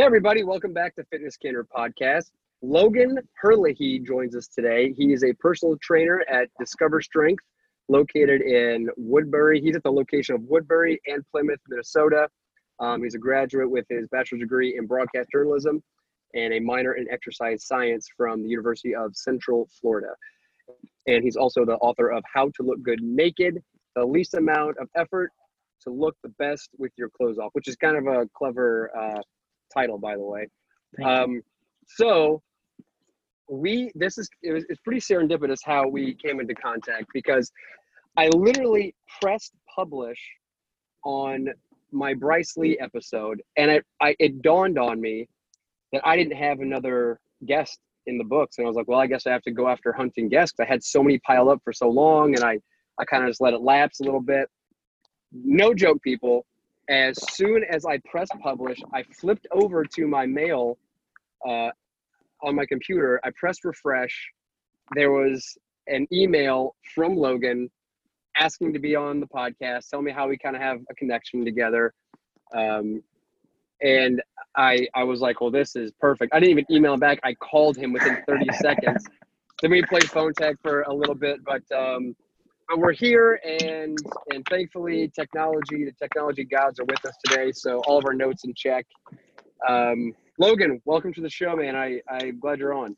Hey, everybody, welcome back to Fitness Candor Podcast. Logan Herlihy joins us today. He is a personal trainer at Discover Strength, located in Woodbury. He's at the location of Woodbury and Plymouth, Minnesota. Um, he's a graduate with his bachelor's degree in broadcast journalism and a minor in exercise science from the University of Central Florida. And he's also the author of How to Look Good Naked, the least amount of effort to look the best with your clothes off, which is kind of a clever uh, title, by the way. Um, so we this is it was, it's pretty serendipitous how we came into contact because I literally pressed publish on my Bryce Lee episode, and it I, it dawned on me that I didn't have another guest in the books, and I was like, well, I guess I have to go after hunting guests. I had so many piled up for so long, and I I kind of just let it lapse a little bit. No joke, people as soon as I pressed publish, I flipped over to my mail uh, on my computer. I pressed refresh. There was an email from Logan asking to be on the podcast, tell me how we kind of have a connection together. Um, and I I was like, well, this is perfect. I didn't even email him back. I called him within 30 seconds. Then we played phone tag for a little bit, but um, but we're here and and thankfully technology the technology gods are with us today so all of our notes in check. Um, logan welcome to the show man. I i'm glad you're on.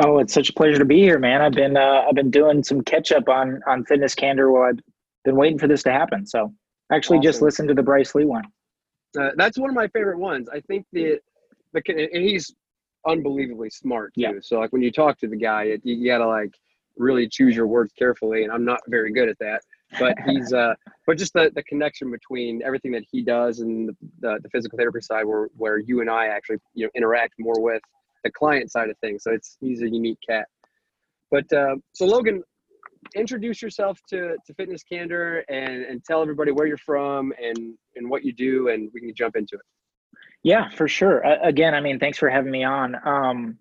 Oh it's such a pleasure to be here man. I've been uh, i've been doing some catch up on on fitness candor while i've been waiting for this to happen so actually awesome. just listened to the bryce lee one. Uh, that's one of my favorite ones. I think the the and he's unbelievably smart too. Yeah. so like when you talk to the guy it, you gotta like really choose your words carefully, and I'm not very good at that. But he's, uh, but just the, the connection between everything that he does and the, the, the physical therapy side, where where you and I actually you know interact more with the client side of things. So it's he's a unique cat. But uh, so Logan, introduce yourself to, to Fitness Candor and, and tell everybody where you're from and, and what you do, and we can jump into it. Yeah, for sure. Uh, again, I mean, thanks for having me on. Um,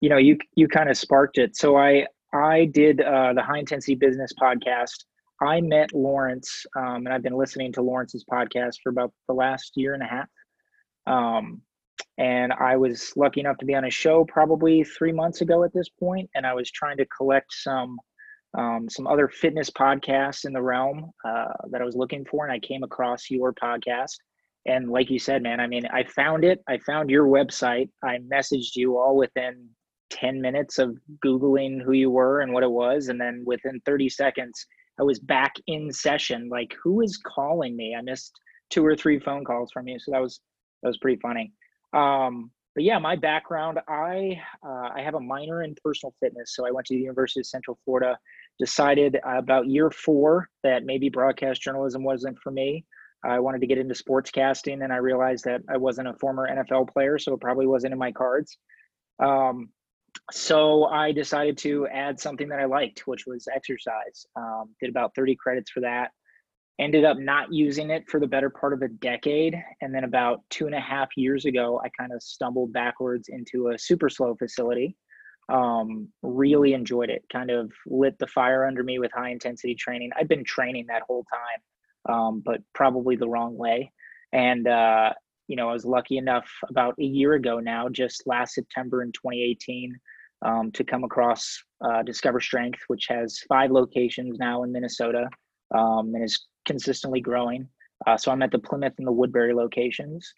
you know, you you kind of sparked it. So I I did uh, the High Intensity Business podcast. I met Lawrence, um, and I've been listening to Lawrence's podcast for about the last year and a half. Um, and I was lucky enough to be on a show probably three months ago at this point, and I was trying to collect some um, some other fitness podcasts in the realm uh, that I was looking for, and I came across your podcast. And like you said, man, I mean, I found it. I found your website. I messaged you all within 10 minutes of Googling who you were and what it was. And then within 30 seconds, I was back in session. Like, who is calling me? I missed two or three phone calls from you. So that was, that was pretty funny. Um, but yeah, my background, I, uh, I have a minor in personal fitness. So I went to the University of Central Florida, decided about year four that maybe broadcast journalism wasn't for me. I wanted to get into sportscasting and I realized that I wasn't a former NFL player, so it probably wasn't in my cards. Um, so I decided to add something that I liked, which was exercise. Um, did about 30 credits for that. Ended up not using it for the better part of a decade. And then about two and a half years ago, I kind of stumbled backwards into a super slow facility. Um, really enjoyed it, kind of lit the fire under me with high intensity training. I'd been training that whole time, um, but probably the wrong way. And uh, you know, I was lucky enough about a year ago now, just last September in 2018, um, to come across uh, Discover Strength, which has five locations now in Minnesota um, and is consistently growing. Uh, so I'm at the Plymouth and the Woodbury locations.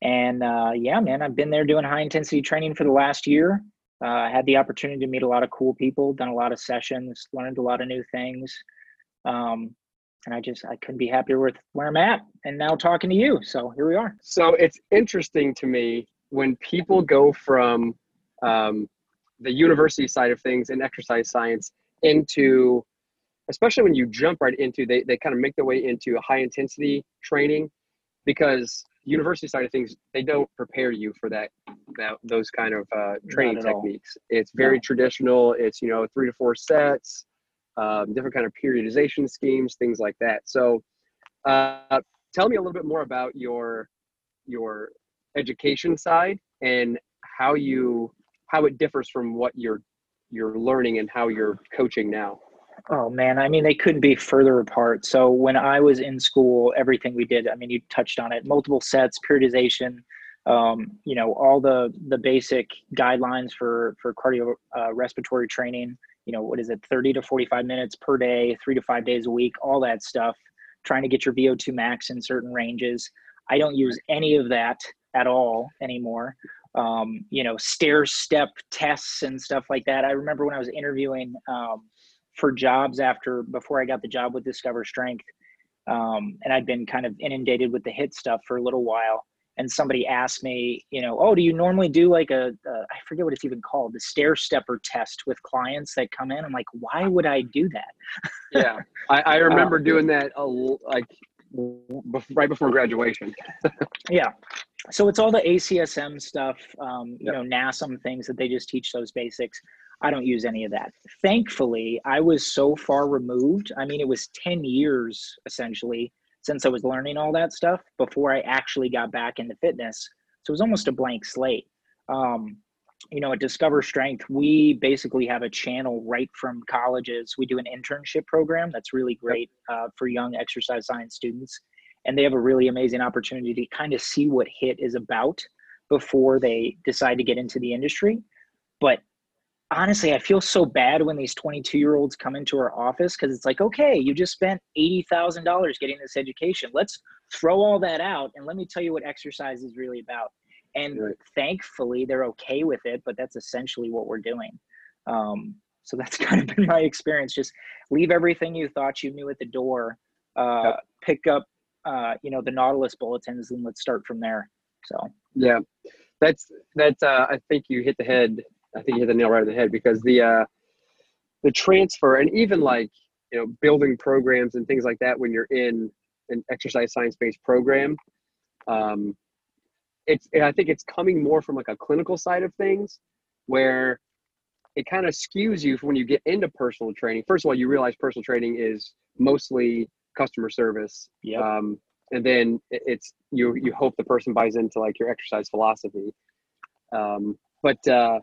And uh, yeah, man, I've been there doing high intensity training for the last year. Uh, I had the opportunity to meet a lot of cool people, done a lot of sessions, learned a lot of new things. Um, and I just I couldn't be happier with where I'm at and now talking to you. So here we are. So it's interesting to me when people go from um, the university side of things and exercise science into especially when you jump right into they, they kind of make their way into a high intensity training because university side of things they don't prepare you for that that those kind of uh, training techniques all. it's very no. traditional it's you know three to four sets um, different kind of periodization schemes things like that so uh, tell me a little bit more about your your education side and how you how it differs from what you're you're learning and how you're coaching now Oh man, I mean, they couldn't be further apart. So when I was in school, everything we did, I mean, you touched on it, multiple sets, periodization, um, you know, all the the basic guidelines for for cardio uh, respiratory training. You know, what is it, 30 to 45 minutes per day, three to five days a week, all that stuff. Trying to get your VO2 max in certain ranges. I don't use any of that at all anymore. Um, you know, stair step tests and stuff like that. I remember when I was interviewing. Um, for jobs after before I got the job with Discover Strength, um, and I'd been kind of inundated with the HIT stuff for a little while. And somebody asked me, you know, oh, do you normally do like a, I forget what it's even called, the stair stepper test with clients that come in? I'm like, why would I do that? yeah, I, I remember um, doing that a, like right before graduation. yeah. So it's all the ACSM stuff, um, you yep. know, NASM things that they just teach those basics. I don't use any of that. Thankfully, I was so far removed. I mean, it was 10 years essentially since I was learning all that stuff before I actually got back into fitness. So it was almost a blank slate. Um, you know, at Discover Strength, we basically have a channel right from colleges. We do an internship program that's really great uh, for young exercise science students. And they have a really amazing opportunity to kind of see what HIT is about before they decide to get into the industry. But honestly, I feel so bad when these 22 year olds come into our office because it's like, okay, you just spent $80,000 getting this education. Let's throw all that out and let me tell you what exercise is really about. And right. thankfully, they're okay with it, but that's essentially what we're doing. Um, so that's kind of been my experience. Just leave everything you thought you knew at the door, uh, yep. pick up, uh, you know, the Nautilus bulletins, and let's start from there. So yeah, that's that's. Uh, I think you hit the head I think you hit the nail right on the head because the uh, the transfer and even like you know building programs and things like that when you're in an exercise science based program, um, it's I think it's coming more from like a clinical side of things where it kind of skews you when you get into personal training. First of all, you realize personal training is mostly customer service. Yeah. Um, and then it's you you hope the person buys into like your exercise philosophy. Um, but uh,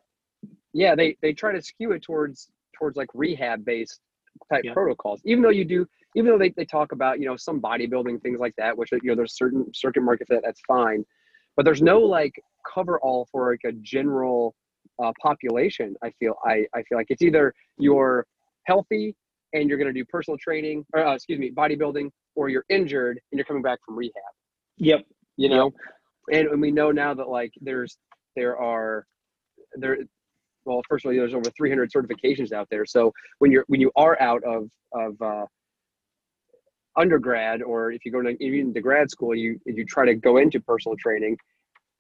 yeah, they they try to skew it towards towards like rehab based type yeah. protocols. Even though you do, even though they, they talk about you know some bodybuilding things like that, which you know there's certain circuit market that that's fine, but there's no like cover all for like a general uh, population. I feel I I feel like it's either you're healthy and you're going to do personal training, or uh, excuse me, bodybuilding, or you're injured and you're coming back from rehab. Yep. You know, yep. and, and we know now that like there's there are there well first of all there's over 300 certifications out there. So when you're when you are out of of uh, undergrad or if you go to even to grad school you you try to go into personal training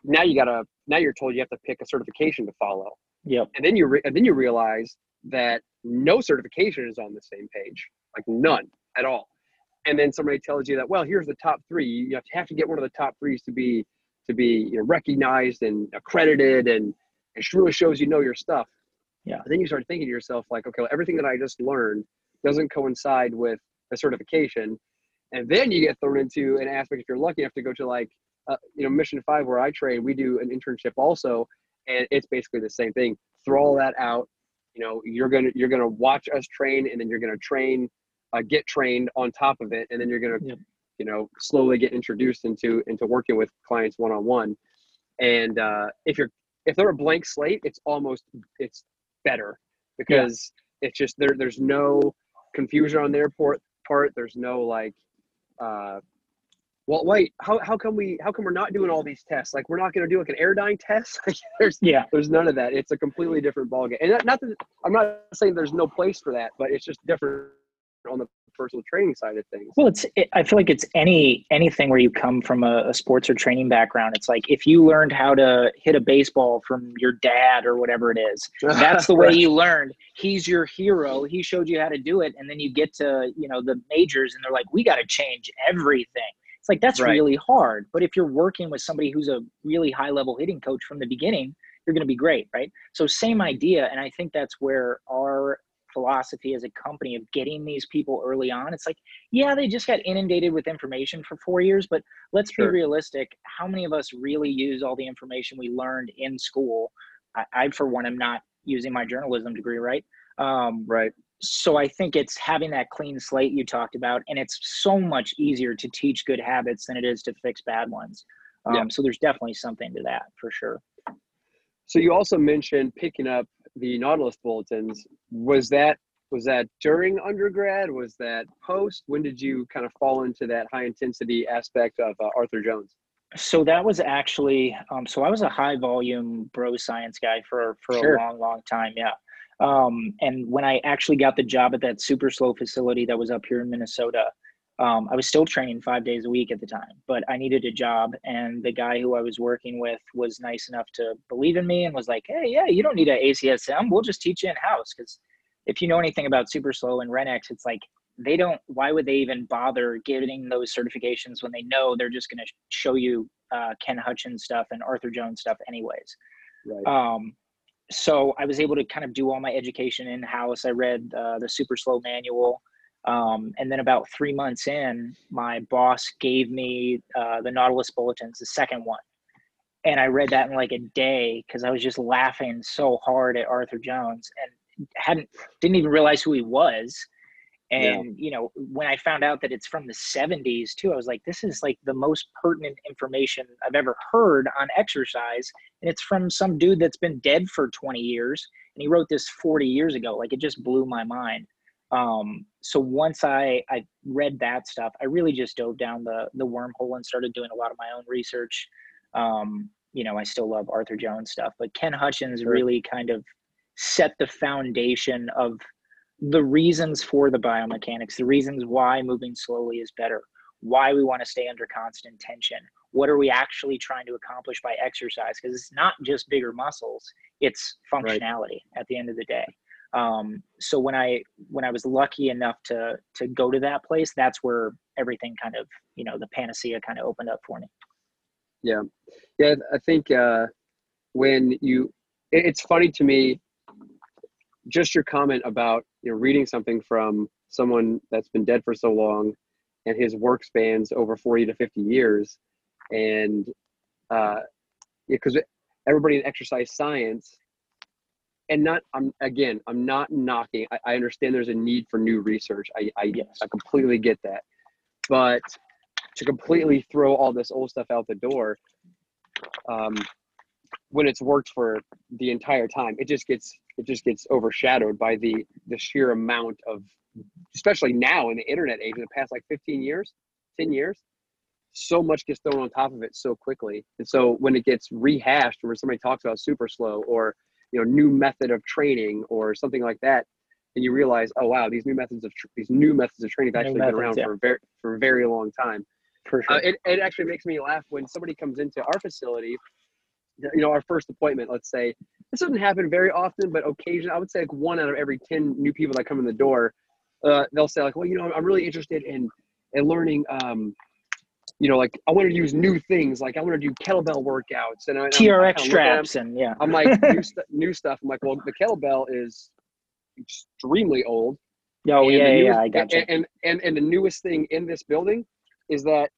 now you gotta now you're told you have to pick a certification to follow. Yep. And then you re- and then you realize that no certification is on the same page like none at all. And then somebody tells you that well here's the top three. You have to have to get one of the top threes to be to be you know, recognized and accredited and it really shows you know your stuff. Yeah. But then you start thinking to yourself, like, okay, well, everything that I just learned doesn't coincide with a certification. And then you get thrown into an aspect if you're lucky enough to go to like, uh, you know, Mission Five where I train, we do an internship also, and it's basically the same thing. Throw all that out. You know, you're gonna you're gonna watch us train, and then you're gonna train, uh, get trained on top of it, and then you're gonna, you know, slowly get introduced into into working with clients one on one. And uh, if you're if they're a blank slate, it's almost it's better because yeah. it's just there. There's no confusion on their part. Part there's no like, uh, well, wait, how how come we how come we're not doing all these tests? Like we're not going to do like an Airdyne test. there's yeah, there's none of that. It's a completely different ballgame. And not that I'm not saying there's no place for that, but it's just different on the personal training side of things. Well, it's it, I feel like it's any anything where you come from a, a, sports or training background. It's like if you learned how to hit a baseball from your dad or whatever it is, that's the way you learned. He's your hero. He showed you how to do it, and then you get to you know the majors, and they're like, we got to change everything. It's like that's right. really hard. But if you're working with somebody who's a really high level hitting coach from the beginning, you're going to be great, right? So same idea, and I think that's where our philosophy as a company of getting these people early on. It's like, yeah, they just got inundated with information for four years, but let's sure. be realistic. How many of us really use all the information we learned in school? I, I for one, am not using my journalism degree, right? Um, right. So I think it's having that clean slate you talked about, and it's so much easier to teach good habits than it is to fix bad ones. Um, yeah. So there's definitely something to that for sure. So you also mentioned picking up the Nautilus bulletins. Was that was that during undergrad? Was that post? When did you kind of fall into that high intensity aspect of uh, Arthur Jones? So that was actually um, so I was a high volume bro science guy for for sure. a long long time. Yeah. Um, and when I actually got the job at that super slow facility that was up here in Minnesota, um, I was still training five days a week at the time, but I needed a job. And the guy who I was working with was nice enough to believe in me and was like, hey, yeah, you don't need an ACSM. We'll just teach you in house. Because if you know anything about Super Slow and Renex, it's like they don't, why would they even bother getting those certifications when they know they're just going to show you uh, Ken Hutchins stuff and Arthur Jones stuff, anyways? Right. Um, so I was able to kind of do all my education in house. I read uh, the Super Slow manual. Um, and then about three months in, my boss gave me uh, the Nautilus Bulletins, the second one. And I read that in like a day because I was just laughing so hard at Arthur Jones and hadn't didn't even realize who he was. And yeah. you know, when I found out that it's from the 70s too, I was like, this is like the most pertinent information I've ever heard on exercise. And it's from some dude that's been dead for 20 years. And he wrote this 40 years ago. Like it just blew my mind. Um, so once I, I read that stuff, I really just dove down the, the wormhole and started doing a lot of my own research. Um, you know, I still love Arthur Jones stuff, but Ken Hutchins sure. really kind of set the foundation of the reasons for the biomechanics, the reasons why moving slowly is better, why we want to stay under constant tension. What are we actually trying to accomplish by exercise? Because it's not just bigger muscles, it's functionality right. at the end of the day. Um, so when I when I was lucky enough to to go to that place, that's where everything kind of you know the panacea kind of opened up for me. Yeah, yeah. I think uh, when you, it's funny to me, just your comment about you know reading something from someone that's been dead for so long, and his work spans over forty to fifty years, and uh, because everybody in exercise science and not i'm again i'm not knocking. I, I, understand there's a need for new research. I I, yes. I completely get that. But to completely throw all this old stuff out the door um, when it's worked for the entire time it just gets it just gets overshadowed by the the sheer amount of especially now in the internet age in the past like 15 years 10 years so much gets thrown on top of it so quickly. And so when it gets rehashed or when somebody talks about super slow or you know new method of training or something like that and you realize oh wow these new methods of tr- these new methods of training have actually methods, been around yeah. for a very for a very long time. For sure. Uh, it, it actually makes me laugh when somebody comes into our facility you know our first appointment let's say. This doesn't happen very often but occasionally i would say like one out of every 10 new people that come in the door uh, they'll say like well you know i'm really interested in in learning um, you know, like I want to use new things. Like I want to do kettlebell workouts and I, TRX straps and yeah. I'm like new, st- new stuff. I'm like, well, the kettlebell is extremely old. Oh yeah, newest, yeah, I got you. And, and and the newest thing in this building is that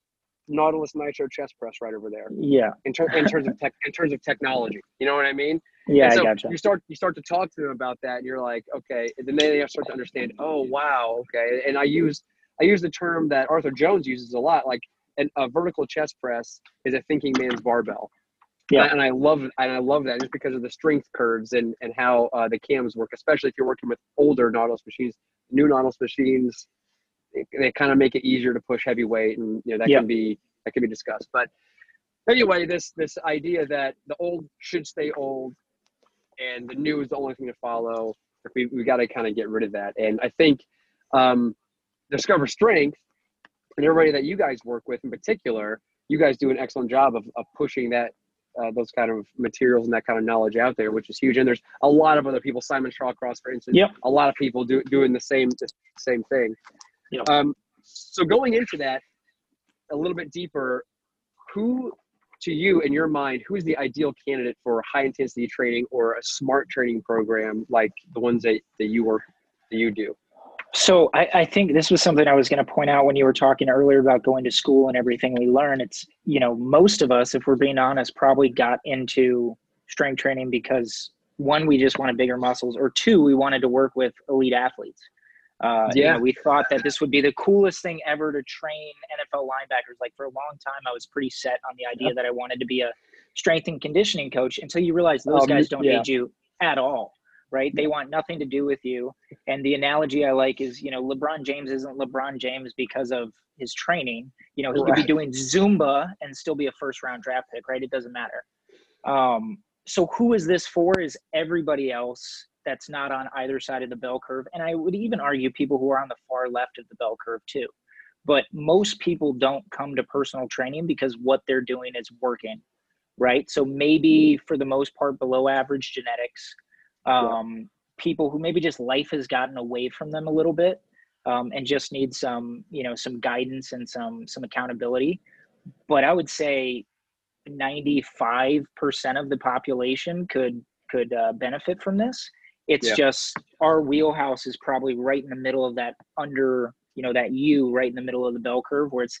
Nautilus Nitro chest press right over there. Yeah. In, ter- in terms of tech, in terms of technology, you know what I mean? Yeah, so I gotcha. You start you start to talk to them about that, and you're like, okay. And then they start to understand. Oh wow, okay. And I use I use the term that Arthur Jones uses a lot, like an, a vertical chest press is a thinking man's barbell. Yeah, and I love and I love that just because of the strength curves and and how uh, the cams work, especially if you're working with older Nautilus machines. New Nautilus machines, they, they kind of make it easier to push heavy weight, and you know that can be that can be discussed. But anyway, this this idea that the old should stay old, and the new is the only thing to follow. We we got to kind of get rid of that, and I think um, Discover Strength and everybody that you guys work with in particular, you guys do an excellent job of, of pushing that uh, those kind of materials and that kind of knowledge out there, which is huge. And there's a lot of other people, Simon Shawcross, for instance, yep. a lot of people do, doing the same the same thing. Yep. Um, so going into that a little bit deeper, who to you in your mind, who is the ideal candidate for high intensity training or a smart training program like the ones that, that you work that you do? So I, I, think this was something I was going to point out when you were talking earlier about going to school and everything we learn. It's you know most of us, if we're being honest, probably got into strength training because one, we just wanted bigger muscles, or two, we wanted to work with elite athletes. Uh, yeah, you know, we thought that this would be the coolest thing ever to train NFL linebackers. Like for a long time, I was pretty set on the idea yep. that I wanted to be a strength and conditioning coach until you realize those um, guys don't yeah. need you at all right? They want nothing to do with you. And the analogy I like is, you know, LeBron James isn't LeBron James because of his training. You know, he right. could be doing Zumba and still be a first round draft pick, right? It doesn't matter. Um, so who is this for? Is everybody else that's not on either side of the bell curve. And I would even argue people who are on the far left of the bell curve too. But most people don't come to personal training because what they're doing is working, right? So maybe for the most part, below average genetics, um, yeah. people who maybe just life has gotten away from them a little bit um, and just need some you know some guidance and some some accountability but i would say 95% of the population could could uh, benefit from this it's yeah. just our wheelhouse is probably right in the middle of that under you know that u right in the middle of the bell curve where it's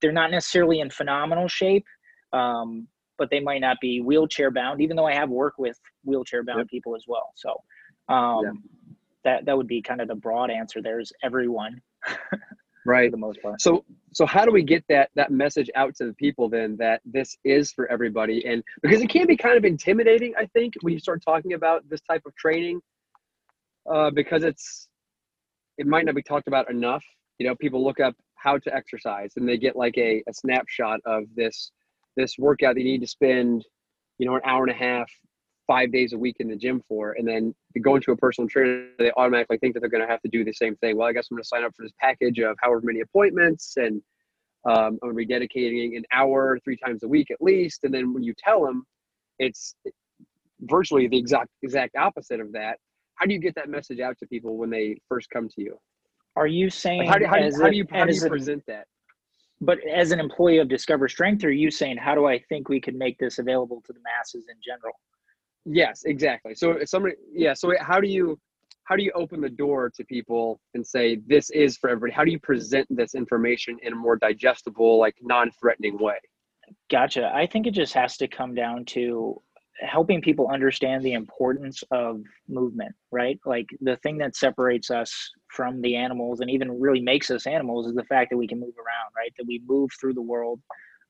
they're not necessarily in phenomenal shape um, but they might not be wheelchair bound, even though I have worked with wheelchair bound yep. people as well. So um, yeah. that that would be kind of the broad answer. There's everyone. right. The most part. So so how do we get that that message out to the people then that this is for everybody? And because it can be kind of intimidating, I think, when you start talking about this type of training, uh, because it's it might not be talked about enough. You know, people look up how to exercise and they get like a, a snapshot of this this workout that you need to spend, you know, an hour and a half, five days a week in the gym for, and then going to a personal trainer, they automatically think that they're going to have to do the same thing. Well, I guess I'm going to sign up for this package of however many appointments, and um, I'm going to be dedicating an hour three times a week at least. And then when you tell them, it's virtually the exact exact opposite of that. How do you get that message out to people when they first come to you? Are you saying like how, do, how, do, how do you how do you present that? But as an employee of Discover Strength, are you saying how do I think we could make this available to the masses in general? Yes, exactly. So if somebody, yeah. So how do you how do you open the door to people and say this is for everybody? How do you present this information in a more digestible, like non-threatening way? Gotcha. I think it just has to come down to helping people understand the importance of movement, right? Like the thing that separates us from the animals and even really makes us animals is the fact that we can move around, right? That we move through the world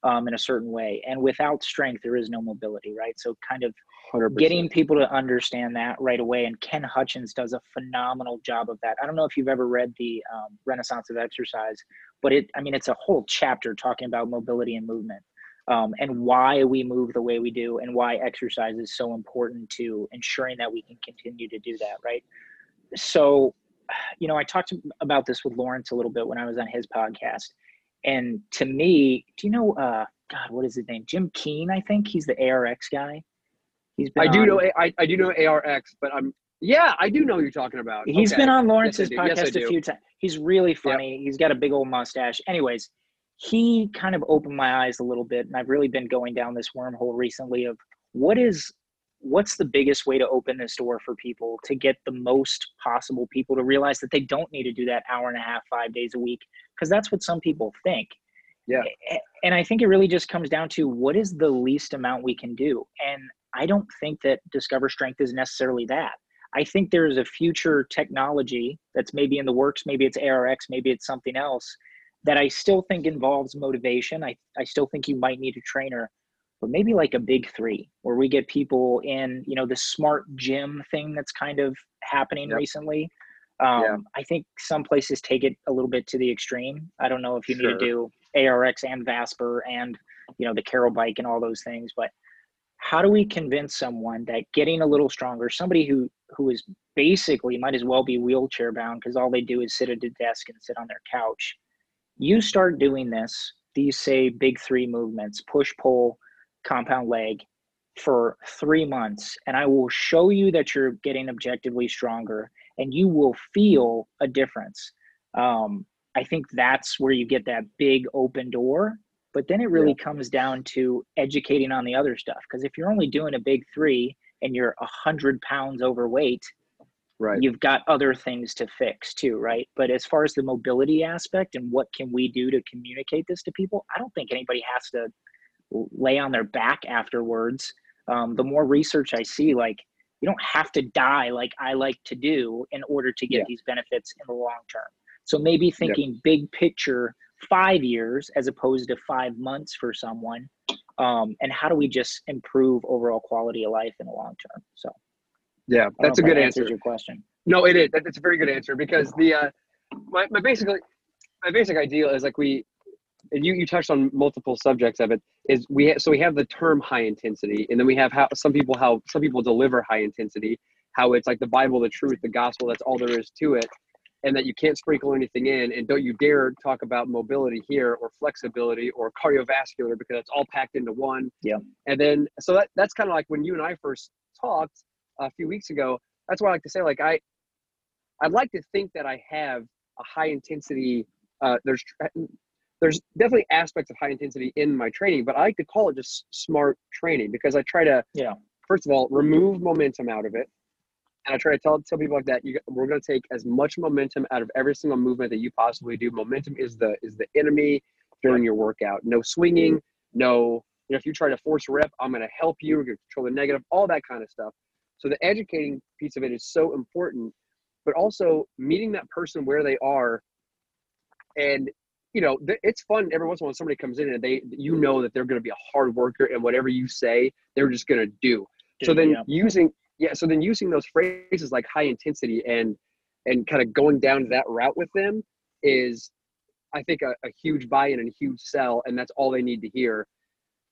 um, in a certain way. And without strength, there is no mobility, right? So, kind of 100%. getting people to understand that right away. And Ken Hutchins does a phenomenal job of that. I don't know if you've ever read the um, Renaissance of Exercise, but it, I mean, it's a whole chapter talking about mobility and movement um, and why we move the way we do and why exercise is so important to ensuring that we can continue to do that right? So you know i talked about this with lawrence a little bit when i was on his podcast. And to me do you know uh god what is his name? Jim keane i think? He's the arx guy. He's been i do on, know I, I do know arx but i'm yeah i do know you're talking about. He's okay. been on lawrence's yes, podcast yes, a few times he's really funny. Yep. he's got a big old mustache. Anyways he kind of opened my eyes a little bit and i've really been going down this wormhole recently of what is what's the biggest way to open this door for people to get the most possible people to realize that they don't need to do that hour and a half five days a week? Because that's what some people think. Yeah. And i think it really just comes down to what is the least amount we can do? And i don't think that discover strength is necessarily that. I think there's a future technology that's maybe in the works maybe it's arx maybe it's something else that I still think involves motivation. I, I still think you might need a trainer, but maybe like a big three where we get people in, you know, the smart gym thing that's kind of happening yep. recently. Um, yeah. I think some places take it a little bit to the extreme. I don't know if you sure. need to do ARX and Vasper and, you know, the Carol bike and all those things, but how do we convince someone that getting a little stronger, somebody who who is basically might as well be wheelchair bound because all they do is sit at a desk and sit on their couch. You start doing this, these say big three movements, push, pull, compound leg for three months, and I will show you that you're getting objectively stronger and you will feel a difference. Um, I think that's where you get that big open door. But then it really yeah. comes down to educating on the other stuff. Because if you're only doing a big three and you're a hundred pounds overweight, right, you've got other things to fix too, right? But as far as the mobility aspect and what can we do to communicate this to people, I don't think anybody has to lay on their back afterwards. Um, the more research I see, like you don't have to die like I like to do in order to get yeah. these benefits in the long term. So maybe thinking yeah. big picture, five years as opposed to five months for someone. Um, and how do we just improve overall quality of life in the long term? So, yeah, that's a good that answer. Your question? No, it is. That's a very good answer because the uh, my my basically my basic idea is like we and you you touched on multiple subjects of it is we ha- so we have the term high intensity and then we have how some people how some people deliver high intensity how it's like the bible the truth the gospel that's all there is to it and that you can't sprinkle anything in and don't you dare talk about mobility here or flexibility or cardiovascular because it's all packed into one yeah and then so that that's kind of like when you and i first talked a few weeks ago that's why i like to say like i i'd like to think that i have a high intensity uh, there's there's definitely aspects of high intensity in my training but i like to call it just smart training because i try to yeah first of all remove momentum out of it and I try to tell tell people like that. You, we're going to take as much momentum out of every single movement that you possibly do. Momentum is the is the enemy during your workout. No swinging. No, you know, if you try to force a rep, I'm going to help you. We're going to control the negative. All that kind of stuff. So the educating piece of it is so important, but also meeting that person where they are, and you know, it's fun every once in a while somebody comes in and they, you know, that they're going to be a hard worker and whatever you say, they're just going to do. So then yeah. using yeah so then using those phrases like high intensity and and kind of going down that route with them is i think a, a huge buy-in and a huge sell and that's all they need to hear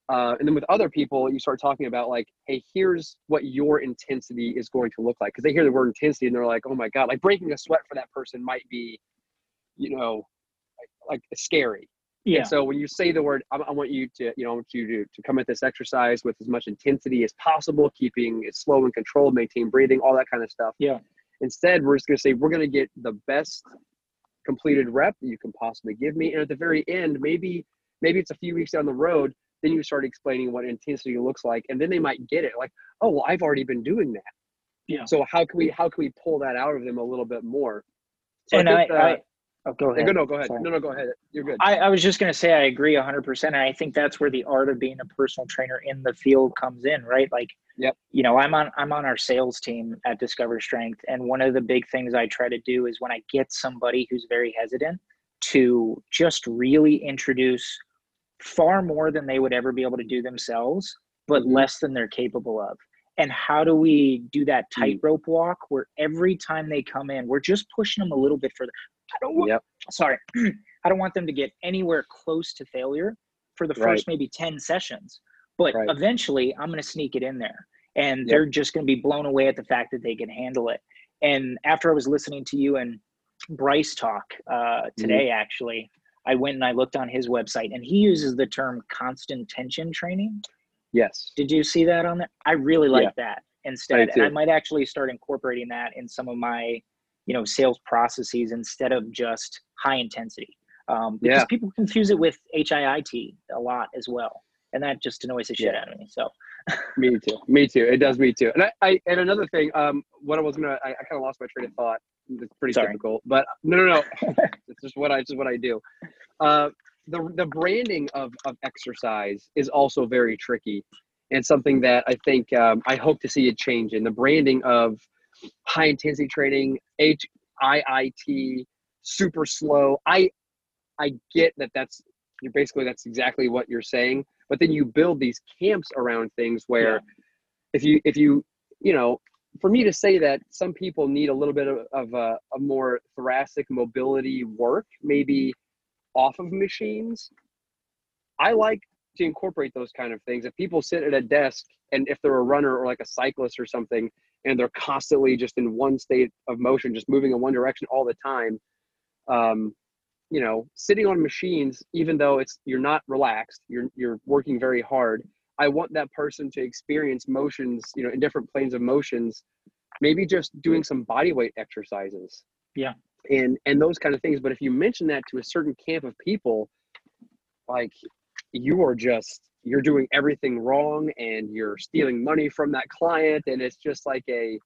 uh, and then with other people you start talking about like hey here's what your intensity is going to look like because they hear the word intensity and they're like oh my god like breaking a sweat for that person might be you know like, like scary yeah. And so when you say the word, I, I, want you to, you know, I want you to, to come at this exercise with as much intensity as possible, keeping it slow and controlled, maintain breathing, all that kind of stuff. Yeah. Instead, we're just going to say, we're going to get the best completed rep that you can possibly give me. And at the very end, maybe, maybe it's a few weeks down the road, then you start explaining what intensity looks like. And then they might get it like, oh, well, I've already been doing that. Yeah. So how can we, how can we pull that out of them a little bit more? So and I, I, I Oh, go ahead. No, no, go ahead. Sorry. No, no, go ahead. You're good. I, I was just going to say I agree 100%. And I think that's where the art of being a personal trainer in the field comes in, right? Like, yep. you know, I'm on I'm on our sales team at Discover Strength, and one of the big things I try to do is when I get somebody who's very hesitant to just really introduce far more than they would ever be able to do themselves, but mm-hmm. less than they're capable of. And how do we do that mm. tightrope walk where every time they come in, we're just pushing them a little bit further. I don't want, yep. sorry, I don't want them to get anywhere close to failure for the first right. maybe 10 sessions. But right. eventually I'm going to sneak it in there and yep. they're just going to be blown away at the fact that they can handle it. And after I was listening to you and Bryce talk uh, mm-hmm. today, mm-hmm. actually, I went and I looked on his website and he uses the term constant tension training. Yes. Did you see that on there? I really like yeah. that instead. I and I might actually start incorporating that in some of my you know sales processes instead of just high intensity um, because yeah. people confuse it with HIIT a lot as well, and that just annoys the shit yeah. out of me. So, me too, me too. It does me too. And I, I and another thing, um, what I was gonna, I, I kind of lost my train of thought. It's pretty Sorry. typical, but no, no, no. it's just what I, just what I do. Uh, the the branding of of exercise is also very tricky, and something that I think um, I hope to see a change in the branding of high intensity training, HIIT, super slow. I I get that that's you're basically that's exactly what you're saying, but then you build these camps around things where yeah. if you if you you know for me to say that some people need a little bit of, of a, a more thoracic mobility work, maybe off of machines. I like to incorporate those kind of things. If people sit at a desk and if they're a runner or like a cyclist or something, and they're constantly just in one state of motion, just moving in one direction all the time. Um, you know, sitting on machines, even though it's you're not relaxed, you're you're working very hard. I want that person to experience motions, you know, in different planes of motions, maybe just doing some body weight exercises. Yeah. And and those kind of things. But if you mention that to a certain camp of people, like you are just you're doing everything wrong and you're stealing money from that client and it's just like a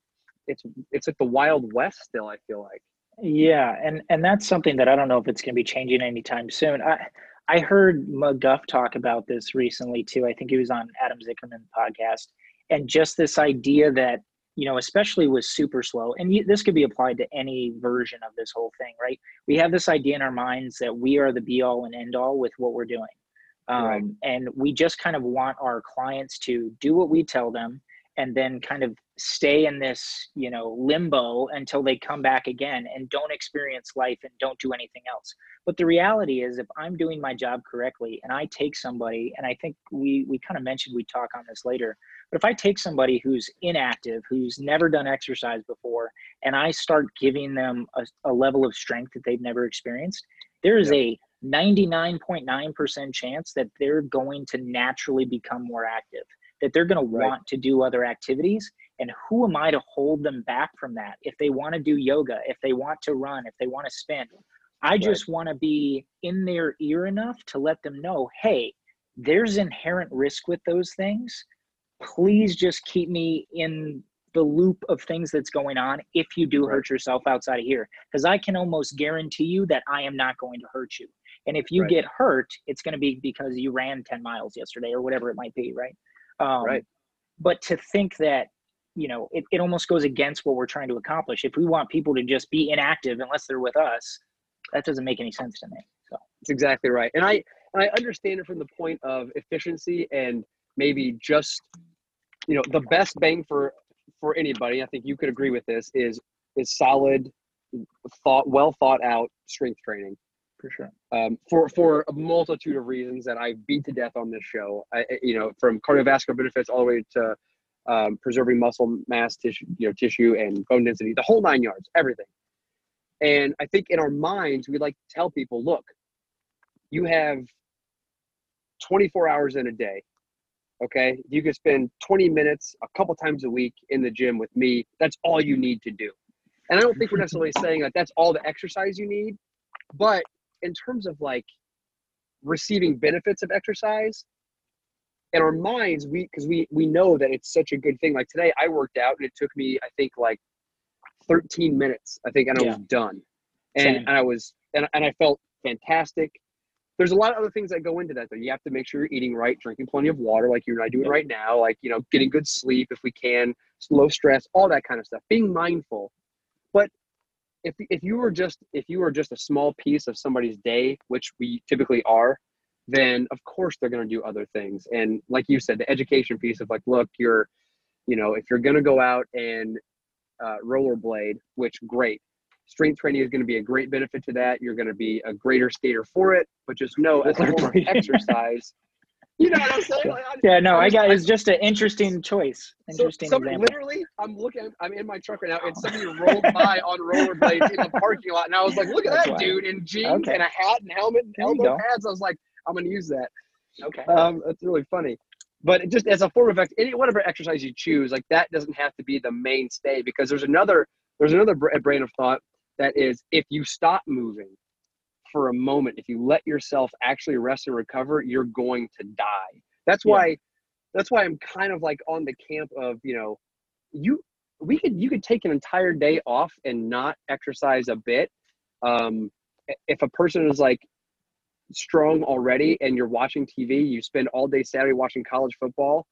it's it's like the wild west still i feel like yeah and and that's something that i don't know if it's going to be changing anytime soon. I i heard mcguff talk about this recently too. I think he was on adam zickerman podcast. And just this idea that you know especially with super slow and you, this could be applied to any version of this whole thing right? We have this idea in our minds that we are the be all and end all with what we're doing. Um, right. And we just kind of want our clients to do what we tell them and then kind of stay in this, you know, limbo until they come back again and don't experience life and don't do anything else. But the reality is if I'm doing my job correctly and I take somebody, and I think we we kind of mentioned we talk on this later, but if I take somebody who's inactive, who's never done exercise before, and I start giving them a, a level of strength that they've never experienced, there is a 99.9% chance that they're going to naturally become more active, that they're going to want to do other activities. And who am I to hold them back from that? If they want to do yoga, if they want to run, if they want to spin, I just right. want to be in their ear enough to let them know hey, there's inherent risk with those things. Please just keep me in the loop of things that's going on if you do hurt yourself outside of here. Because I can almost guarantee you that I am not going to hurt you. And if you right. get hurt, it's going to be because you ran 10 miles yesterday or whatever it might be, right? Um, right. But to think that, you know, it, it almost goes against what we're trying to accomplish. If we want people to just be inactive unless they're with us, that doesn't make any sense to me. So it's exactly right. And I, I understand it from the point of efficiency and maybe just, you know, the best bang for, for anybody, I think you could agree with this is, is solid thought, well thought out strength training for sure. Um, for for a multitude of reasons that I beat to death on this show. I, you know, from cardiovascular benefits all the way to um, preserving muscle mass, tissue, you know, tissue and bone density, the whole nine yards, everything. And I think in our minds, we like to tell people, look, you have 24 hours in a day. Okay, you can spend 20 minutes a couple times a week in the gym with me. That's all you need to do. And I don't think we're necessarily saying that that's all the exercise you need, but in terms of like receiving benefits of exercise in our minds we because we we know that it's such a good thing. Like today i worked out and it took me i think like 13 minutes i think and i yeah. was done. And, and i was and, and i felt fantastic. There's a lot of other things that go into that though. You have to make sure you're eating right drinking plenty of water like you and i doing right now like you know getting good sleep if we can low stress all that kind of stuff being mindful. But if if you were just if you were just a small piece of somebody's day, which we typically are, then of course they're going to do other things. And like you said, the education piece of like, look, you're, you know, if you're going to go out and uh, rollerblade, which great, strength training is going to be a great benefit to that. You're going to be a greater skater for it, but just know as a form of exercise, you know what I'm saying? Like, yeah, no, I, got. It's just an interesting choice. Interesting so, somebody, Literally, I'm looking. I'm in my truck right now, and somebody rolled by on rollerblades in the parking lot, and I was like, "Look at That's that dude in jeans okay. and a hat and helmet and elbow pads." I was like, "I'm going to use that." Okay. Um, that's really funny. But just as a form of any whatever exercise you choose, like that doesn't have to be the mainstay because there's another there's another brain of thought that is if you stop moving for a moment, if you let yourself actually rest and recover, you're going to die. That's why yeah. that's why I'm kind of like on the camp of, you know, you we could you could take an entire day off and not exercise a bit. Um if a person is like strong already and you're watching TV, you spend all day Saturday watching college football,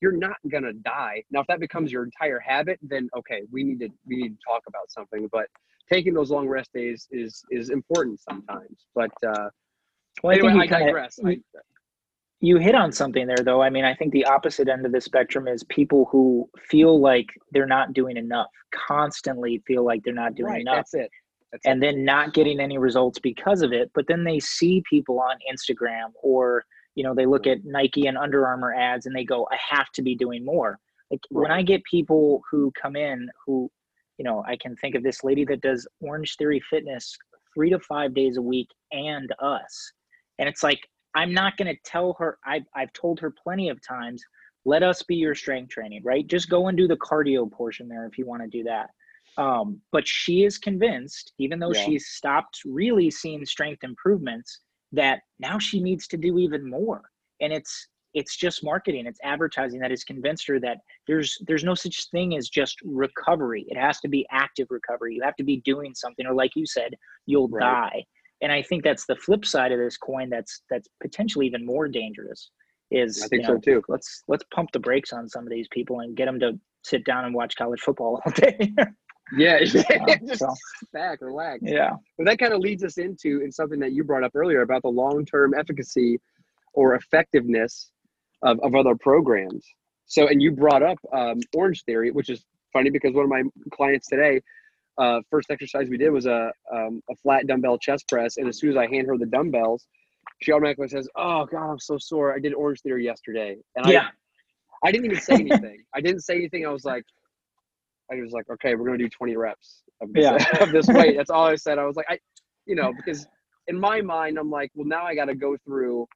you're not gonna die. Now, if that becomes your entire habit, then okay, we need to we need to talk about something. But taking those long rest days is is important sometimes. But uh, well, anyway, I, I digress. Kinda, I, you hit on something there, though. I mean, I think the opposite end of the spectrum is people who feel like they're not doing enough, constantly feel like they're not doing right, enough. That's it. That's and it. then not getting any results because of it. But then they see people on Instagram or, you know, they look at Nike and Under Armour ads and they go, I have to be doing more. Like when I get people who come in who, you know, I can think of this lady that does Orange Theory Fitness three to five days a week and us. And it's like, I'm not going to tell her, I've, I've told her plenty of times, let us be your strength training, right? Just go and do the cardio portion there if you want to do that. Um, but she is convinced, even though yeah. she's stopped really seeing strength improvements, that now she needs to do even more. And it's it's just marketing, it's advertising that has convinced her that there's there's no such thing as just recovery. It has to be active recovery. You have to be doing something, or like you said, you'll right. die. And I think that's the flip side of this coin. That's that's potentially even more dangerous. Is I think you know, so too. Let's let's pump the brakes on some of these people and get them to sit down and watch college football all day. Yeah, just so, back, relax. Yeah. But that kind of leads us into in something that you brought up earlier about the long-term efficacy or effectiveness of, of other programs. So, and you brought up um, Orange Theory, which is funny because one of my clients today, uh, first exercise we did was a um, a flat dumbbell chest press, and as soon as I hand her the dumbbells, she automatically says, "Oh God, I'm so sore. I did Orange Theory yesterday." And yeah. I, I didn't even say anything. I didn't say anything. I was like, I was like, okay, we're gonna do 20 reps of this, yeah. of this weight. That's all I said. I was like, I, you know, because in my mind, I'm like, well, now I got to go through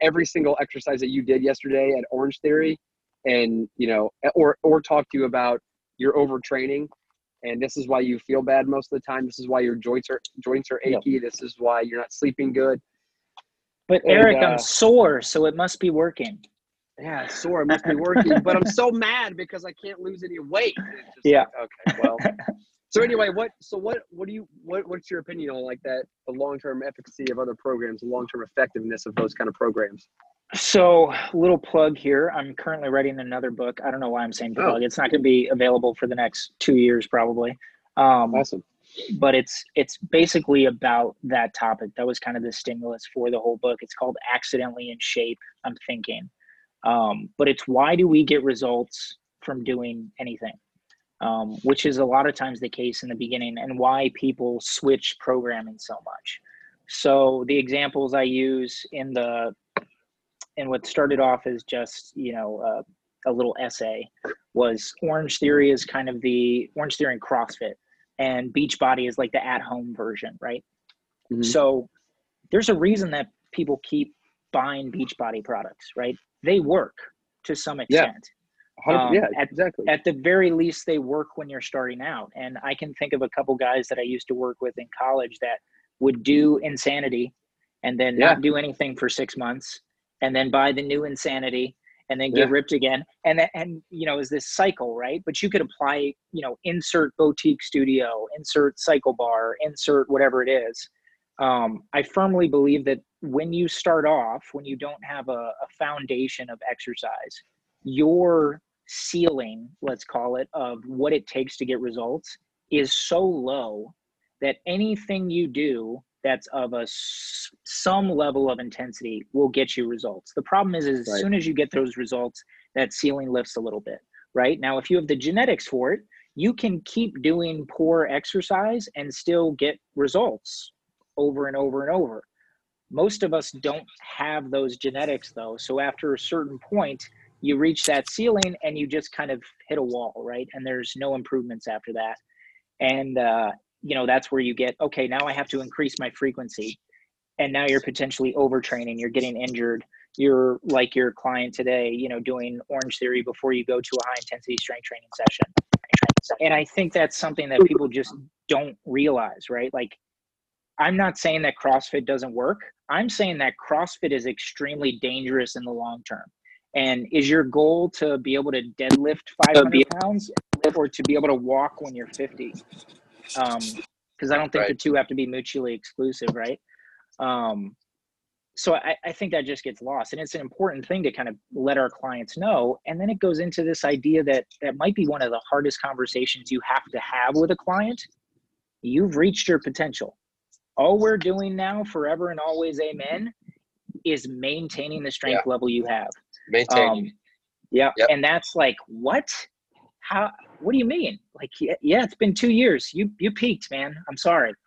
every single exercise that you did yesterday at Orange Theory, and you know, or or talk to you about your overtraining, and this is why you feel bad most of the time. This is why your joints are joints are achy. Yep. This is why you're not sleeping good. But Eric, uh, I'm sore, so it must be working yeah, sore. It must be working, but I'm so mad because I can't lose any weight. yeah. Like, okay. Well. so anyway, what? So what? What do you? What? What's your opinion on like that? The long term efficacy of other programs, the long term effectiveness of those kind of programs. So, little plug here. I'm currently writing another book. I don't know why I'm saying plug. Oh. It's not going to be available for the next two years, probably. Um, awesome. But it's it's basically about that topic. That was kind of the stimulus for the whole book. It's called "Accidentally in Shape." I'm thinking um, but it's why do we get results from doing anything? Um, which is a lot of times the case in the beginning, and why people switch programming so much. So the examples I use in the and what started off as just you know uh, a little essay was Orange Theory is kind of the Orange Theory and CrossFit, and Beachbody is like the at-home version, right? Mm-hmm. So there's a reason that people keep buying Beachbody products, right? they work to some extent. Yeah, um, yeah at, exactly. At the very least, they work when you're starting out. And I can think of a couple guys that I used to work with in college that would do insanity and then yeah. not do anything for six months and then buy the new insanity and then get yeah. ripped again and and you know is this cycle right but you could apply you know insert boutique studio insert cycle bar, insert whatever it is um, I firmly believe that when you start off, when you don't have a, a foundation of exercise, your ceiling, let's call it, of what it takes to get results is so low that anything you do that's of a some level of intensity will get you results. The problem is, is as right. soon as you get those results, that ceiling lifts a little bit. Right now, if you have the genetics for it, you can keep doing poor exercise and still get results over and over and over. Most of us don't have those genetics though. So after a certain point, you reach that ceiling and you just kind of hit a wall, right? And there's no improvements after that. And, uh, you know, that's where you get, okay, now I have to increase my frequency. And now you're potentially overtraining, you're getting injured. You're like your client today, you know, doing Orange Theory before you go to a high intensity strength training session. And I think that's something that people just don't realize, right? Like I'm not saying that CrossFit doesn't work. I'm saying that CrossFit is extremely dangerous in the long term. And is your goal to be able to deadlift 500 pounds or to be able to walk when you're 50? Because um, I don't think right. the two have to be mutually exclusive, right? Um, so I, I, think that just gets lost and it's an important thing to kind of let our clients know and then it goes into this idea that that might be one of the hardest conversations you have to have with a client you've reached your potential all we're doing now, forever and always, amen, is maintaining the strength yeah. level you have. Maintaining. Um, yeah. Yep. And that's like, what? How? What do you mean? Like, yeah, yeah, it's been two years. You you peaked, man. I'm sorry.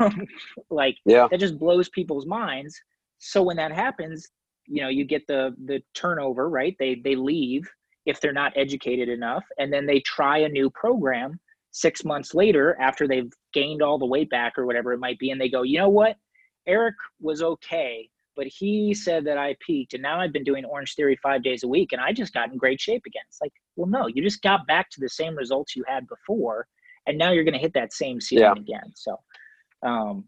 Um, like, yeah. that just blows people's minds. So when that happens, you know, you get the the turnover, right? They they leave, if they're not educated enough and then they try a new program six months later after they've gained all the weight back or whatever it might be and they go you know what eric was okay but he said that i peaked and now i've been doing orange theory five days a week and i just got in great shape again it's like well no you just got back to the same results you had before and now you're going to hit that same ceiling yeah. again so um,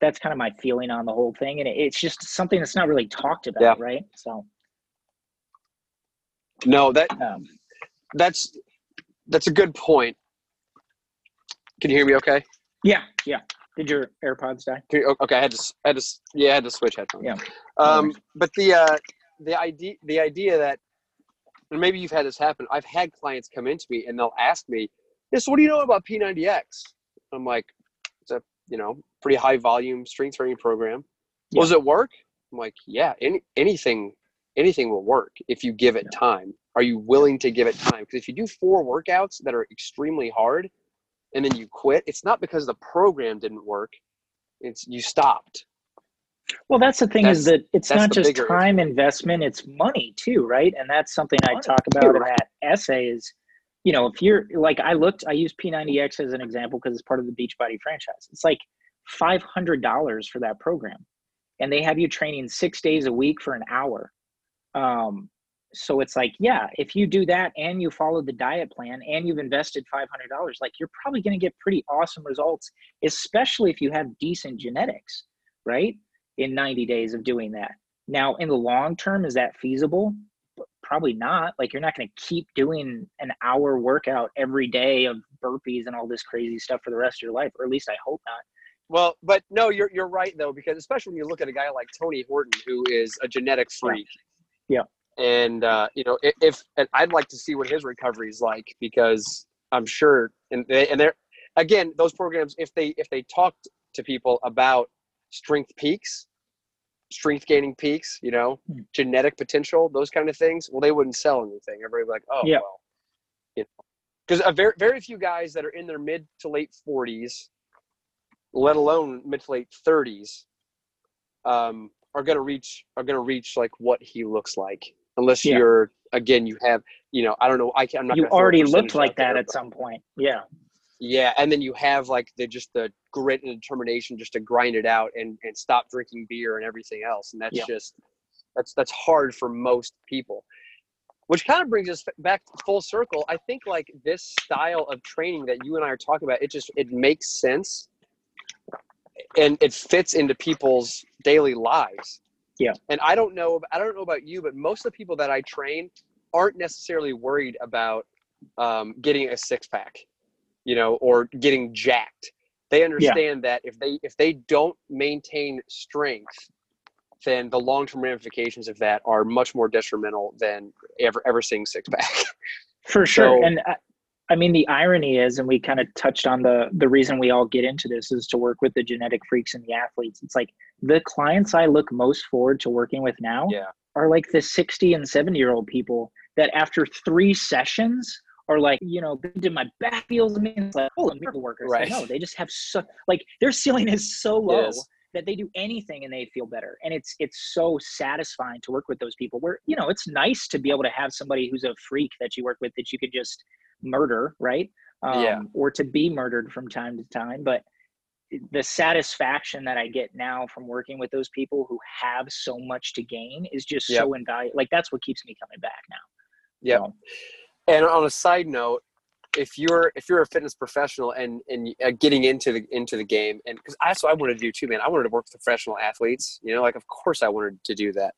that's kind of my feeling on the whole thing and it's just something that's not really talked about yeah. right so no that um, that's that's a good point can you hear me okay? Yeah, yeah. Did your AirPods die? Okay, I had to, I had to, yeah, I had to switch headphones. Yeah. Um, but the uh, the idea, the idea that, and maybe you've had this happen. I've had clients come into me and they'll ask me, "Yes, what do you know about P90X?" I'm like, "It's a you know pretty high volume strength training program. Yeah. Does it work?" I'm like, "Yeah, any anything anything will work if you give it yeah. time. Are you willing to give it time? Because if you do four workouts that are extremely hard, and then you quit, it's not because the program didn't work. It's you stopped. Well, that's the thing that's, is that it's not just time issue. investment, it's money too, right? And that's something money I talk about too, in that essay is, you know, if you're like, I looked, I used P90X as an example because it's part of the Beachbody franchise. It's like $500 for that program. And they have you training six days a week for an hour. Um, so it's like yeah if you do that and you follow the diet plan and you've invested $500 like you're probably going to get pretty awesome results especially if you have decent genetics right in 90 days of doing that. Now in the long term is that feasible? Probably not. Like you're not going to keep doing an hour workout every day of burpees and all this crazy stuff for the rest of your life or at least i hope not. Well, but no, you're you're right though, because especially when you look at a guy like Tony Horton, who is a genetic freak. Yeah. And uh, you know if and I'd like to see what his recovery is like because I'm sure and they, and they're again those programs if they if they talked to people about strength peaks strength gaining peaks you know hmm. genetic potential those kind of things well they wouldn't sell anything everybody like oh yeah. well you know because a very very few guys that are in their mid to late 40s let alone mid to late 30s um, are going to reach are going to reach like what he looks like unless yeah. you're again you have you know I don't know I can, I'm not you already looked like that there, at some point yeah yeah and then you have like the just the grit and determination just to grind it out and and stop drinking beer and everything else and that's yeah. just that's that's hard for most people which kind of brings us back full circle i think like this style of training that you and i are talking about it just it makes sense and it fits into people's daily lives yeah. And I don't know I don't know about you, but most of the people that I train aren't necessarily worried about um, getting a six pack, you know, or getting jacked. They understand yeah. that if they if they don't maintain strength, then the long term ramifications of that are much more detrimental than ever ever seeing six pack. For sure. So, and uh, I mean, the irony is, and we kind of touched on the the reason we all get into this is to work with the genetic freaks and the athletes. It's like the clients I look most forward to working with now yeah. are like the 60 and 70 year old people that after three sessions are like, you know, did my back feels me. It's like, oh, miracle workers. Right. No, they just have so like their ceiling is so low that they do anything and they feel better. And it's it's so satisfying to work with those people. Where you know, it's nice to be able to have somebody who's a freak that you work with that you could just murder, right? Um, yeah. Or to be murdered from time to time. But the satisfaction that I get now from working with those people who have so much to gain is just yep. so invaluable. Like that's what keeps me coming back now. Yeah. So. And on a side note, if you're if you're a fitness professional and and uh, getting into the into the game and because that's what I wanted to do too, man. I wanted to work with professional athletes. You know, like of course I wanted to do that.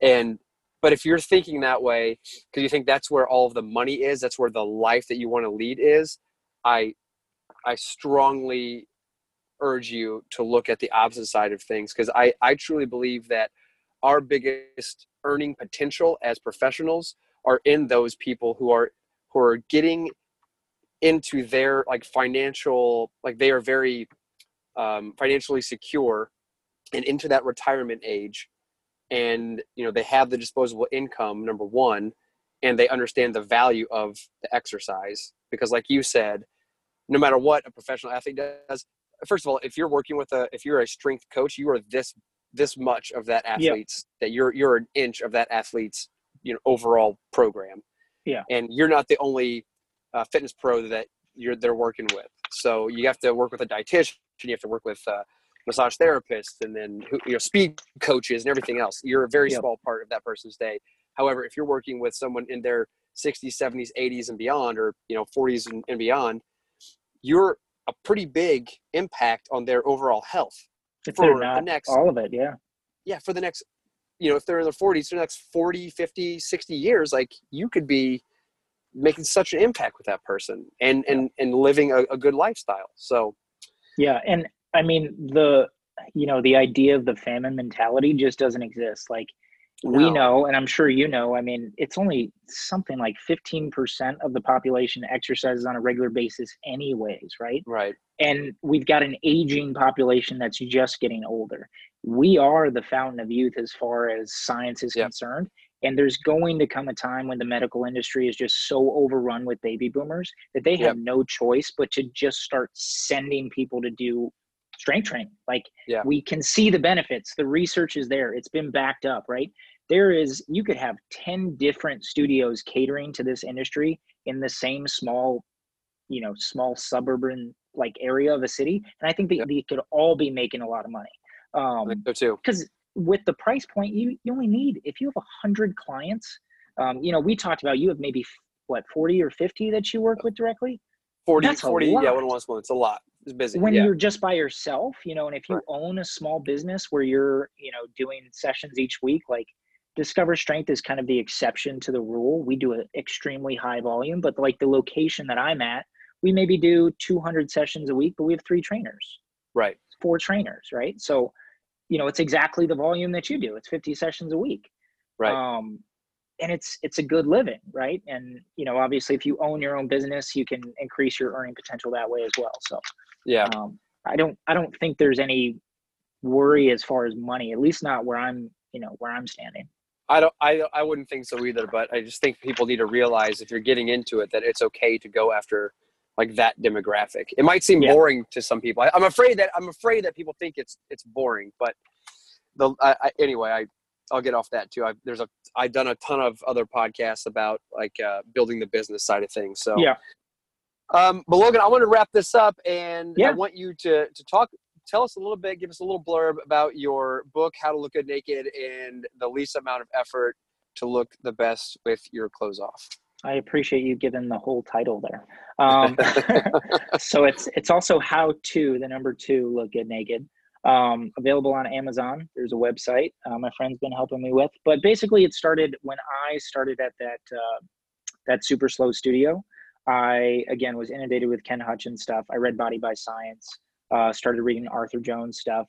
And but if you're thinking that way because you think that's where all of the money is, that's where the life that you want to lead is, I I strongly urge you to look at the opposite side of things because I, I truly believe that our biggest earning potential as professionals are in those people who are who are getting into their like financial like they are very um, financially secure and into that retirement age and you know they have the disposable income number one and they understand the value of the exercise because like you said no matter what a professional athlete does first of all if you're working with a if you're a strength coach you are this this much of that athlete's that you're you're an inch of that athlete's you know overall program Yeah. And you're not the only uh, fitness pro that you're they're working with. So you have to work with a dietitian. You have to work with uh, massage therapists, and then you know speed coaches and everything else. You're a very Yep. small part of that person's day. However, if you're working with someone in their 60s, 70s, 80s, and beyond, or you know 40s and, and beyond, you're a pretty big impact on their overall health. If For the next- all of it, yeah. Yeah, for the next, you know, if they're in their 40s, for the next 40, 50, 60 years, like you could be making such an impact with that person and and and living a, a good lifestyle. So Yeah, and I mean the you know the idea of the famine mentality just doesn't exist. Like we know, and I'm sure you know. I mean, it's only something like 15% of the population exercises on a regular basis, anyways, right? right, And we've got an aging population that's just getting older. We are the fountain of youth as far as science is Yep. concerned. And there's going to come a time when the medical industry is just so overrun with baby boomers that they have no choice but to just start sending people to do strength training. Like Yeah. we can see the benefits. The research is there. It's been backed up, right? There is you could have 10 different studios catering to this industry in the same small, you know, small suburban like area of a city. And I think that Yep. they could all be making a lot of money. Um, so too. because with the price point you you only need if you have a hundred clients um, you know we talked about you have maybe what 40 or 50 that you work with directly 40, That's a 40 yeah, one one one. It's a lot. Busy. when yeah. you're just by yourself you know and if you Right. own a small business where you're you know doing sessions each week like discover strength is kind of the exception to the rule we do an extremely high volume but like the location that i'm at we maybe do 200 sessions a week but we have three trainers right. four trainers right so you know it's exactly the volume that you do it's 50 sessions a week Right. um and it's it's a good living right and you know obviously if you own your own business you can increase your earning potential that way as well so yeah. um i don't i don't think there's any worry as far as money at least not where i'm you know where i'm standing I don't. I I wouldn't think so either. But I just think people need to realize if you're getting into it that it's okay to go after like that demographic. It might seem Yeah. boring to some people. I, I'm afraid that I'm afraid that people think it's it's boring. But the I, I, anyway, I I'll get off that too. I, there's a I've done a ton of other podcasts about like uh, building the business side of things. So yeah Um, but Logan, I want to wrap this up, and I want you to to talk. Tell us a little bit. Give us a little blurb about your book, How to Look Good Naked, and the least amount of effort to look the best with your clothes off. i appreciate you giving the whole title there um so it's it's also how to the number two look good naked um, available on amazon. There's a website uh, my friend's been helping me with. But basically it started when i started at that uh, that super slow studio. I again was inundated with ken hutchins stuff. I read body by science uh, started reading arthur jones stuff.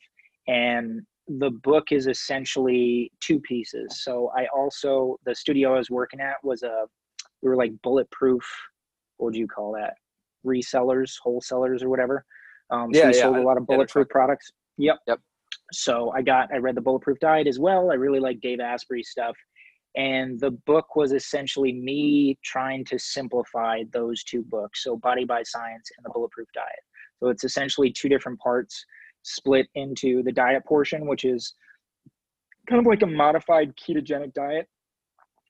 And the book is essentially two pieces. So i also the studio i was working at was a we were like bulletproof what do you call that? Resellers wholesalers or whatever. Um, so Yeah, we yeah, sold a lot of bulletproof products yep. Yep. so i got i read the bulletproof diet as well. I really like dave asprey stuff. And the book was essentially me trying to simplify those two books. So body by science and the bulletproof diet. So it's essentially two different parts split into the diet portion which is kind of like a modified ketogenic diet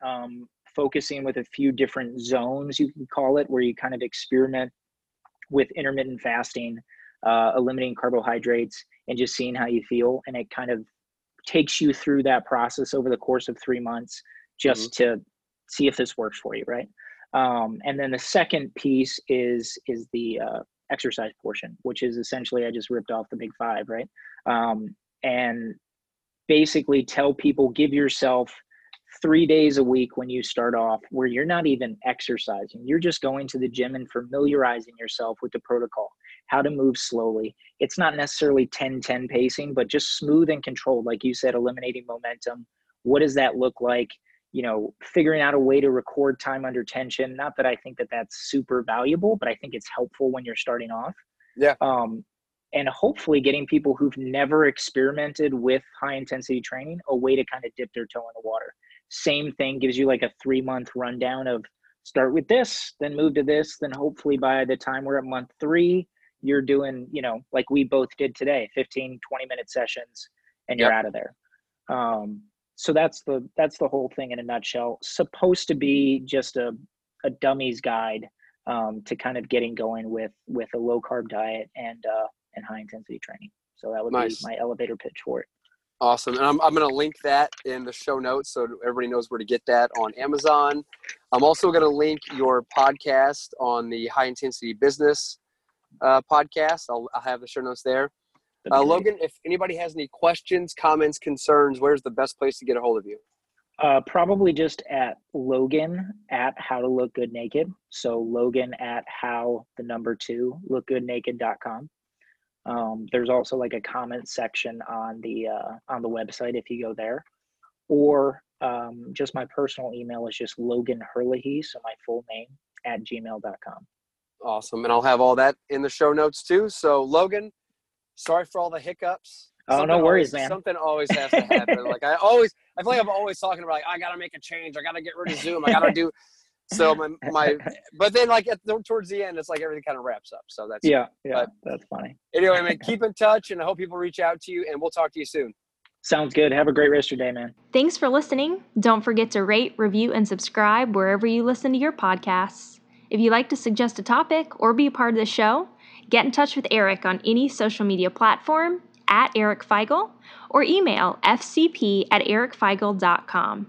um, focusing with a few different zones you can call it where you kind of experiment with intermittent fasting uh, eliminating carbohydrates and just seeing how you feel. And it kind of takes you through that process over the course of three months just to see if this works for you right? Um, and then the second piece is is the uh, exercise portion which is essentially i just ripped off the big five right? Um, and basically tell people give yourself three days a week when you start off where you're not even exercising. You're just going to the gym and familiarizing yourself with the protocol how to move slowly. It's not necessarily 10 10 pacing but just smooth and controlled like you said eliminating momentum. What does that look like? You know figuring out a way to record time under tension. Not that i think that that's super valuable but i think it's helpful when you're starting off. Yeah. um, and hopefully getting people who've never experimented with high intensity training a way to kind of dip their toe in the water. Same thing gives you like a three month rundown of start with this then move to this then hopefully by the time we're at month three you're doing you know like we both did today 15 20 minute sessions and you're Yep. out of there um, so that's the that's the whole thing in a nutshell supposed to be just a a dummies guide um, to kind of getting going with with a low carb diet and uh, and high intensity training. So that would nice. be my elevator pitch for it. Awesome. And I'm, I'm going to link that in the show notes so everybody knows where to get that on Amazon. I'm also going to link your podcast on the High Intensity Business uh, podcast. I'll, I'll, have the show notes there. Uh, Logan, if anybody has any questions, comments, concerns, where's the best place to get a hold of you? Uh, probably just at Logan at how to look good naked. So Logan at how the number two look good naked.com. Um, there's also like a comment section on the uh, on the website if you go there, or um, just my personal email is just Logan Herlihy, so my full name at gmail.com. Awesome, and I'll have all that in the show notes too. So Logan, sorry for all the hiccups. Oh, something no worries, always, man. Something always has to happen. like I always, I feel like I'm always talking about like I gotta make a change. I gotta get rid of Zoom. I gotta do. So my my, but then like at the, towards the end, it's like everything kind of wraps up. So that's yeah, yeah, but that's funny. Anyway, man, keep in touch, and I hope people reach out to you, and we'll talk to you soon. Sounds good. Have a great rest of your day, man. Thanks for listening. Don't forget to rate, review, and subscribe wherever you listen to your podcasts. If you'd like to suggest a topic or be a part of the show, get in touch with Eric on any social media platform at Eric Feigl or email fcp at ericfeigl.com.